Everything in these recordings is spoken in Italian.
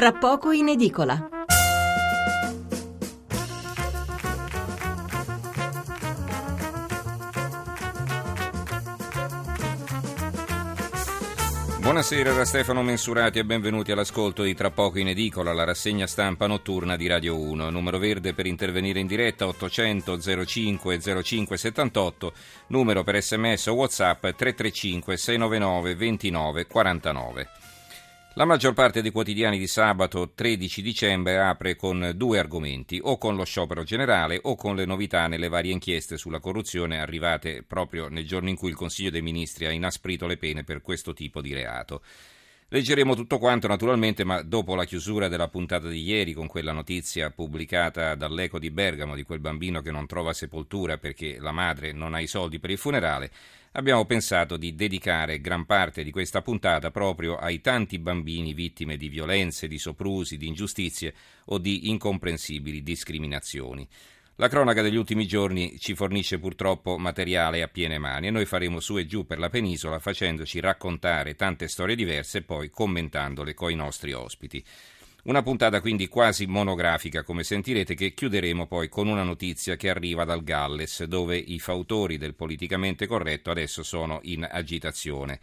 tra poco in edicola. Buonasera da Stefano Mensurati e benvenuti all'ascolto di Tra poco in edicola, la rassegna stampa notturna di Radio 1. Numero verde per intervenire in diretta 800 05 05 78, numero per sms o whatsapp 335 699 29 49. La maggior parte dei quotidiani di sabato 13 dicembre apre con due argomenti, o con lo sciopero generale o con le novità nelle varie inchieste sulla corruzione arrivate proprio nel giorno in cui il Consiglio dei Ministri ha inasprito le pene per questo tipo di reato. Leggeremo tutto quanto naturalmente, ma dopo la chiusura della puntata di ieri con quella notizia pubblicata dall'Eco di Bergamo di quel bambino che non trova sepoltura perché la madre non ha i soldi per il funerale, abbiamo pensato di dedicare gran parte di questa puntata proprio ai tanti bambini vittime di violenze, di soprusi, di ingiustizie o di incomprensibili discriminazioni. La cronaca degli ultimi giorni ci fornisce purtroppo materiale a piene mani e noi faremo su e giù per la penisola facendoci raccontare tante storie diverse e poi commentandole coi nostri ospiti. Una puntata quindi quasi monografica, come sentirete, che chiuderemo poi con una notizia che arriva dal Galles, dove i fautori del politicamente corretto adesso sono in agitazione.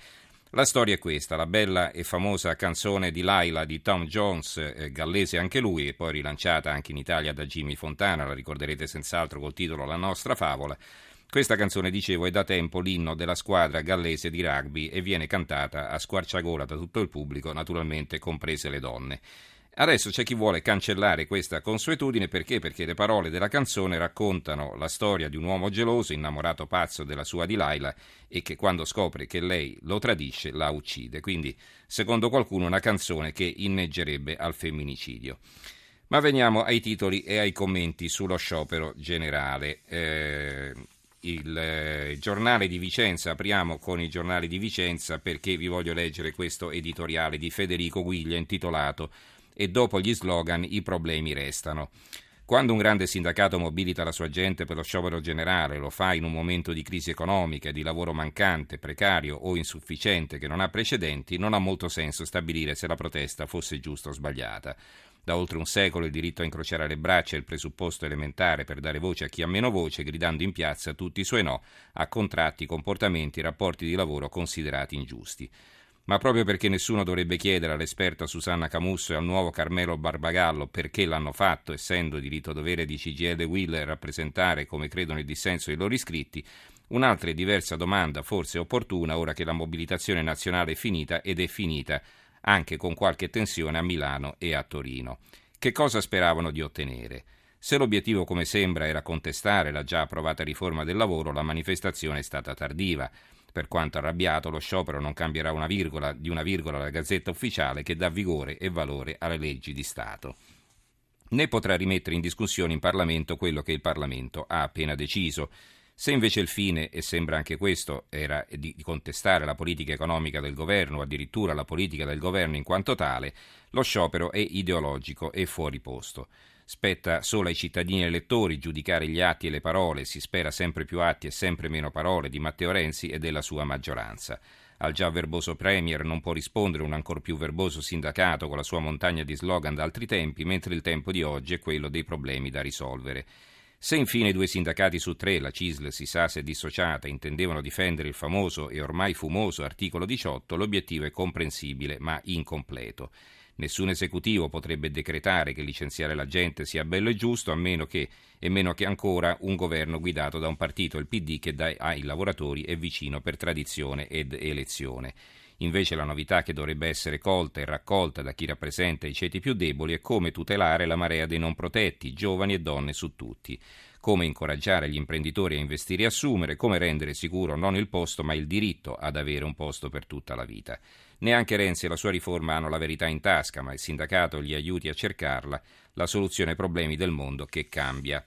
La storia è questa, la bella e famosa canzone di Laila di Tom Jones, eh, gallese anche lui, e poi rilanciata anche in Italia da Jimmy Fontana, la ricorderete senz'altro col titolo La nostra favola. Questa canzone, dicevo, è da tempo l'inno della squadra gallese di rugby e viene cantata a squarciagola da tutto il pubblico, naturalmente comprese le donne. Adesso c'è chi vuole cancellare questa consuetudine perché? Perché le parole della canzone raccontano la storia di un uomo geloso, innamorato pazzo della sua Delilah e che quando scopre che lei lo tradisce la uccide. Quindi, secondo qualcuno, una canzone che inneggerebbe al femminicidio. Ma veniamo ai titoli e ai commenti sullo sciopero generale. Eh, il eh, giornale di Vicenza, apriamo con il giornale di Vicenza perché vi voglio leggere questo editoriale di Federico Guiglia intitolato e dopo gli slogan i problemi restano. Quando un grande sindacato mobilita la sua gente per lo sciopero generale, lo fa in un momento di crisi economica, di lavoro mancante, precario o insufficiente che non ha precedenti, non ha molto senso stabilire se la protesta fosse giusta o sbagliata. Da oltre un secolo il diritto a incrociare le braccia è il presupposto elementare per dare voce a chi ha meno voce, gridando in piazza tutti i suoi no a contratti, comportamenti rapporti di lavoro considerati ingiusti ma proprio perché nessuno dovrebbe chiedere all'esperta Susanna Camusso e al nuovo Carmelo Barbagallo perché l'hanno fatto, essendo diritto dovere di CGL Will rappresentare, come credono il dissenso dei loro iscritti, un'altra e diversa domanda, forse opportuna, ora che la mobilitazione nazionale è finita ed è finita anche con qualche tensione a Milano e a Torino. Che cosa speravano di ottenere? Se l'obiettivo, come sembra, era contestare la già approvata riforma del lavoro, la manifestazione è stata tardiva. Per quanto arrabbiato, lo sciopero non cambierà una virgola di una virgola la Gazzetta Ufficiale che dà vigore e valore alle leggi di Stato. Né potrà rimettere in discussione in Parlamento quello che il Parlamento ha appena deciso. Se invece il fine, e sembra anche questo, era di contestare la politica economica del governo, o addirittura la politica del governo in quanto tale, lo sciopero è ideologico e fuori posto. Spetta solo ai cittadini elettori giudicare gli atti e le parole, si spera sempre più atti e sempre meno parole di Matteo Renzi e della sua maggioranza. Al già verboso Premier non può rispondere un ancor più verboso sindacato con la sua montagna di slogan d'altri tempi, mentre il tempo di oggi è quello dei problemi da risolvere. Se infine due sindacati su tre, la CISL, SISAS e Dissociata, intendevano difendere il famoso e ormai fumoso articolo 18, l'obiettivo è comprensibile ma incompleto. Nessun esecutivo potrebbe decretare che licenziare la gente sia bello e giusto, a meno che, e meno che ancora, un governo guidato da un partito, il PD, che dai, ai lavoratori è vicino per tradizione ed elezione. Invece la novità che dovrebbe essere colta e raccolta da chi rappresenta i ceti più deboli è come tutelare la marea dei non protetti, giovani e donne su tutti come incoraggiare gli imprenditori a investire e assumere, come rendere sicuro non il posto ma il diritto ad avere un posto per tutta la vita. Neanche Renzi e la sua riforma hanno la verità in tasca, ma il sindacato gli aiuti a cercarla, la soluzione ai problemi del mondo che cambia.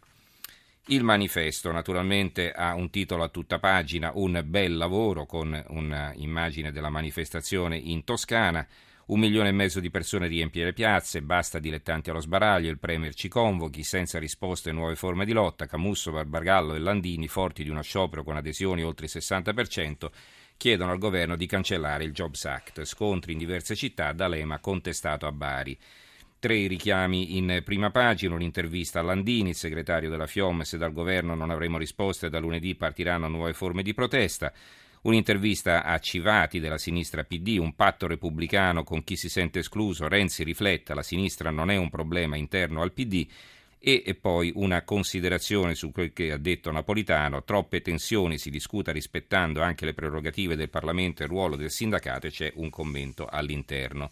Il manifesto naturalmente ha un titolo a tutta pagina, un bel lavoro con un'immagine della manifestazione in Toscana. Un milione e mezzo di persone riempie le piazze, basta dilettanti allo sbaraglio, il Premier ci convochi, senza risposte nuove forme di lotta, Camusso, Barbagallo e Landini, forti di uno sciopero con adesioni oltre il 60%, chiedono al governo di cancellare il Jobs Act, scontri in diverse città, D'Alema contestato a Bari. Tre richiami in prima pagina, un'intervista a Landini, il segretario della FIOM, se dal governo non avremo risposte da lunedì partiranno nuove forme di protesta. Un'intervista a Civati della sinistra PD, un patto repubblicano con chi si sente escluso, Renzi rifletta, la sinistra non è un problema interno al PD e poi una considerazione su quel che ha detto Napolitano, troppe tensioni, si discuta rispettando anche le prerogative del Parlamento e il ruolo del sindacato e c'è un commento all'interno.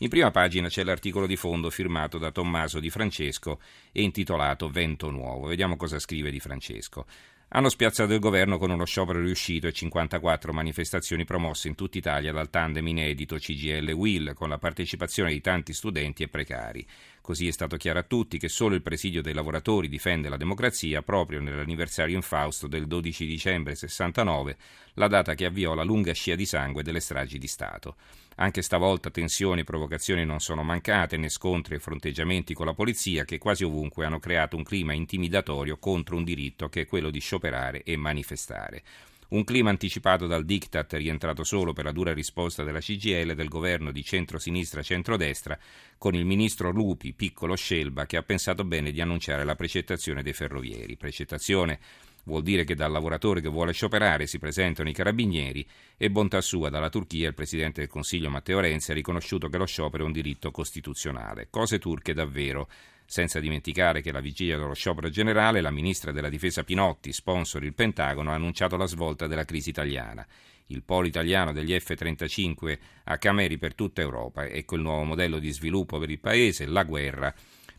In prima pagina c'è l'articolo di fondo firmato da Tommaso Di Francesco e intitolato Vento Nuovo. Vediamo cosa scrive Di Francesco. Hanno spiazzato il governo con uno sciopero riuscito e 54 manifestazioni promosse in tutta Italia dal tandem inedito CGL-WIL con la partecipazione di tanti studenti e precari. Così è stato chiaro a tutti che solo il presidio dei lavoratori difende la democrazia proprio nell'anniversario infausto del 12 dicembre 69, la data che avviò la lunga scia di sangue delle stragi di Stato. Anche stavolta tensioni e provocazioni non sono mancate, né scontri e fronteggiamenti con la polizia che quasi ovunque hanno creato un clima intimidatorio contro un diritto che è quello di scioperare e manifestare. Un clima anticipato dal diktat rientrato solo per la dura risposta della CGL del governo di centro-sinistra-centrodestra con il ministro Lupi, piccolo Scelba, che ha pensato bene di annunciare la precettazione dei ferrovieri. Precettazione vuol dire che dal lavoratore che vuole scioperare si presentano i carabinieri e bontà sua dalla Turchia il Presidente del Consiglio Matteo Renzi ha riconosciuto che lo sciopero è un diritto costituzionale. Cose turche davvero senza dimenticare che la vigilia dello sciopero generale la ministra della difesa Pinotti, sponsor il Pentagono, ha annunciato la svolta della crisi italiana. Il polo italiano degli F-35 a Cameri per tutta Europa. Ecco il nuovo modello di sviluppo per il paese, la guerra,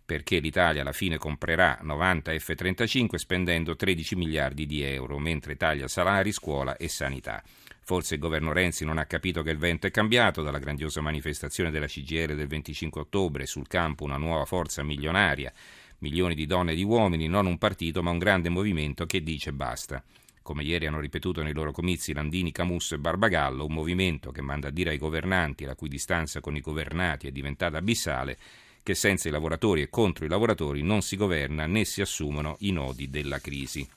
perché l'Italia alla fine comprerà 90 F-35 spendendo 13 miliardi di euro, mentre taglia salari, scuola e sanità. Forse il governo Renzi non ha capito che il vento è cambiato dalla grandiosa manifestazione della CGR del 25 ottobre, sul campo una nuova forza milionaria, milioni di donne e di uomini, non un partito ma un grande movimento che dice basta. Come ieri hanno ripetuto nei loro comizi Landini, Camusso e Barbagallo, un movimento che manda a dire ai governanti, la cui distanza con i governati è diventata abissale, che senza i lavoratori e contro i lavoratori non si governa né si assumono i nodi della crisi.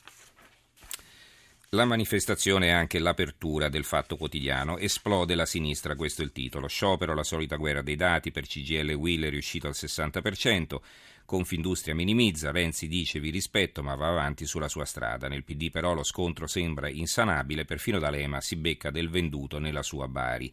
La manifestazione è anche l'apertura del fatto quotidiano. Esplode la sinistra, questo è il titolo. Sciopero, la solita guerra dei dati, per CGL Will è riuscito al 60%. Confindustria minimizza, Renzi dice vi rispetto ma va avanti sulla sua strada. Nel PD però lo scontro sembra insanabile, perfino D'Alema si becca del venduto nella sua Bari.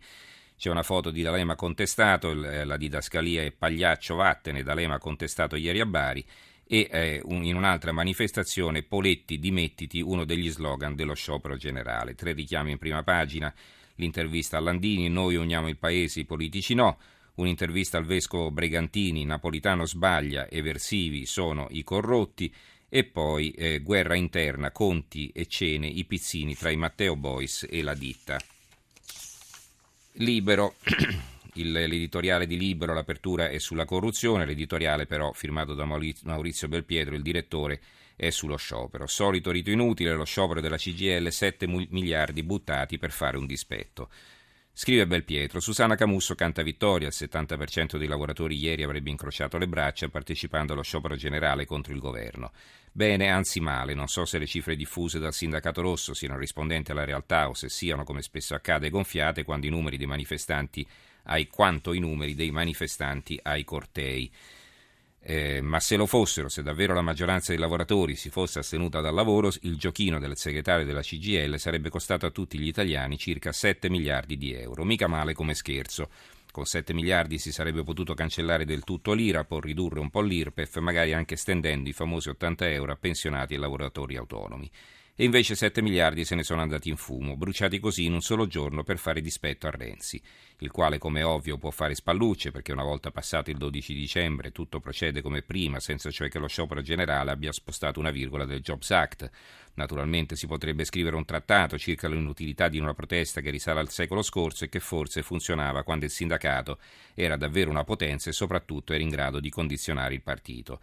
C'è una foto di D'Alema contestato, la didascalia è Pagliaccio Vattene, D'Alema contestato ieri a Bari e eh, un, in un'altra manifestazione Poletti dimettiti, uno degli slogan dello sciopero generale. Tre richiami in prima pagina, l'intervista a Landini, noi uniamo il paese, i politici no, un'intervista al vescovo Bregantini, Napolitano sbaglia, eversivi sono i corrotti e poi eh, guerra interna, conti e cene, i pizzini tra i Matteo Boys e la ditta. Libero. il, l'editoriale di Libero, l'apertura è sulla corruzione, l'editoriale però firmato da Maurizio Belpietro, il direttore, è sullo sciopero. Solito rito inutile, lo sciopero della CGL, 7 miliardi buttati per fare un dispetto. Scrive Belpietro, Susanna Camusso canta vittoria, il 70% dei lavoratori ieri avrebbe incrociato le braccia partecipando allo sciopero generale contro il governo. Bene, anzi male, non so se le cifre diffuse dal sindacato rosso siano rispondenti alla realtà o se siano, come spesso accade, gonfiate quando i numeri dei manifestanti ai quanto i numeri dei manifestanti ai cortei. Eh, ma se lo fossero, se davvero la maggioranza dei lavoratori si fosse astenuta dal lavoro, il giochino del segretario della CGL sarebbe costato a tutti gli italiani circa 7 miliardi di euro. Mica male come scherzo. Con 7 miliardi si sarebbe potuto cancellare del tutto l'IRAP o ridurre un po' l'IRPEF, magari anche estendendo i famosi 80 euro a pensionati e lavoratori autonomi e invece 7 miliardi se ne sono andati in fumo, bruciati così in un solo giorno per fare dispetto a Renzi, il quale come ovvio può fare spallucce perché una volta passato il 12 dicembre tutto procede come prima, senza cioè che lo sciopero generale abbia spostato una virgola del Jobs Act. Naturalmente si potrebbe scrivere un trattato circa l'inutilità di una protesta che risale al secolo scorso e che forse funzionava quando il sindacato era davvero una potenza e soprattutto era in grado di condizionare il partito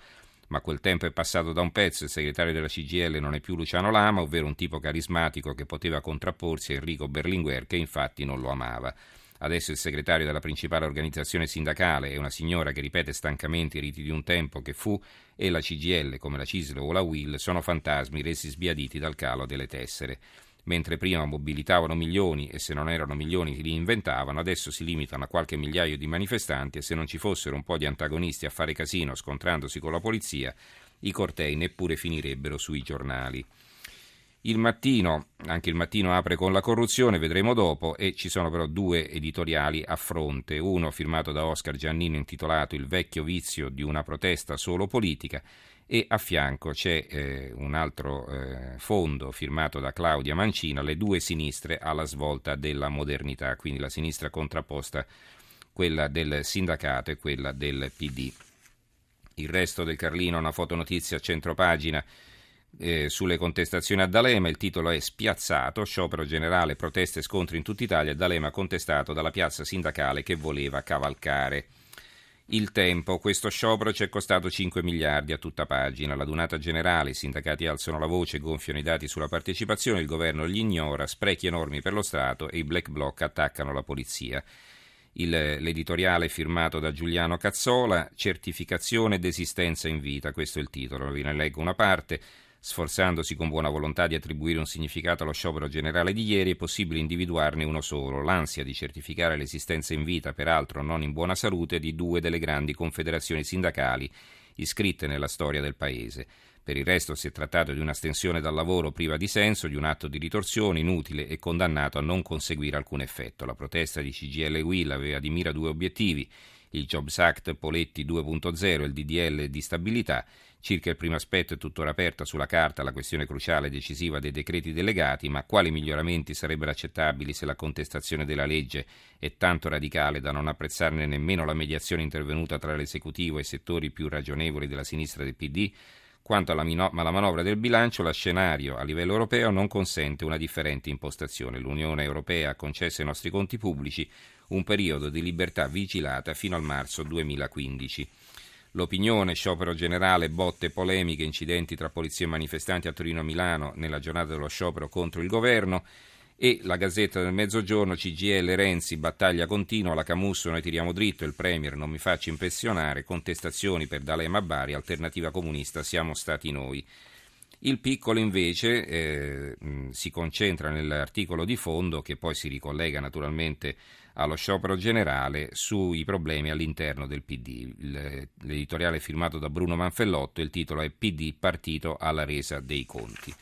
ma quel tempo è passato da un pezzo, il segretario della CGL non è più Luciano Lama, ovvero un tipo carismatico che poteva contrapporsi a Enrico Berlinguer che infatti non lo amava. Adesso il segretario della principale organizzazione sindacale è una signora che ripete stancamente i riti di un tempo che fu e la CGL, come la CISL o la WIL, sono fantasmi resi sbiaditi dal calo delle tessere. Mentre prima mobilitavano milioni e se non erano milioni li inventavano, adesso si limitano a qualche migliaio di manifestanti e se non ci fossero un po' di antagonisti a fare casino scontrandosi con la polizia, i cortei neppure finirebbero sui giornali. Il mattino, anche il mattino apre con la corruzione, vedremo dopo, e ci sono però due editoriali a fronte, uno firmato da Oscar Giannino intitolato Il vecchio vizio di una protesta solo politica e a fianco c'è eh, un altro eh, fondo firmato da Claudia Mancina, Le due sinistre alla svolta della modernità, quindi la sinistra contrapposta quella del sindacato e quella del PD. Il resto del Carlino, una fotonotizia a centropagina eh, sulle contestazioni a D'Alema, il titolo è Spiazzato, sciopero generale, proteste e scontri in tutta Italia, D'Alema contestato dalla piazza sindacale che voleva cavalcare. Il tempo, questo sciopero ci è costato 5 miliardi a tutta pagina, la dunata generale, i sindacati alzano la voce, gonfiano i dati sulla partecipazione, il governo li ignora, sprechi enormi per lo Stato e i black bloc attaccano la polizia. Il, l'editoriale firmato da Giuliano Cazzola, certificazione d'esistenza in vita, questo è il titolo, ve ne leggo una parte. Sforzandosi con buona volontà di attribuire un significato allo sciopero generale di ieri, è possibile individuarne uno solo, l'ansia di certificare l'esistenza in vita, peraltro non in buona salute, di due delle grandi confederazioni sindacali iscritte nella storia del Paese. Per il resto si è trattato di una stensione dal lavoro priva di senso, di un atto di ritorsione inutile e condannato a non conseguire alcun effetto. La protesta di CGL Will aveva di mira due obiettivi il Jobs Act Poletti 2.0 e il DDL di stabilità. Circa il primo aspetto è tuttora aperta sulla carta la questione cruciale e decisiva dei decreti delegati, ma quali miglioramenti sarebbero accettabili se la contestazione della legge è tanto radicale da non apprezzarne nemmeno la mediazione intervenuta tra l'esecutivo e i settori più ragionevoli della sinistra del PD? Quanto alla, manovra del bilancio, lo scenario a livello europeo non consente una differente impostazione. L'Unione Europea ha concesso ai nostri conti pubblici un periodo di libertà vigilata fino al marzo 2015. L'opinione, sciopero generale, botte, polemiche, incidenti tra polizia e manifestanti a Torino e Milano nella giornata dello sciopero contro il governo e la Gazzetta del Mezzogiorno, CGL, Renzi, battaglia continua, la Camusso, noi tiriamo dritto, il Premier non mi faccia impressionare, contestazioni per D'Alema Bari, alternativa comunista, siamo stati noi. Il piccolo invece eh, si concentra nell'articolo di fondo che poi si ricollega naturalmente allo sciopero generale sui problemi all'interno del PD. L'editoriale è firmato da Bruno Manfellotto, il titolo è PD partito alla resa dei conti.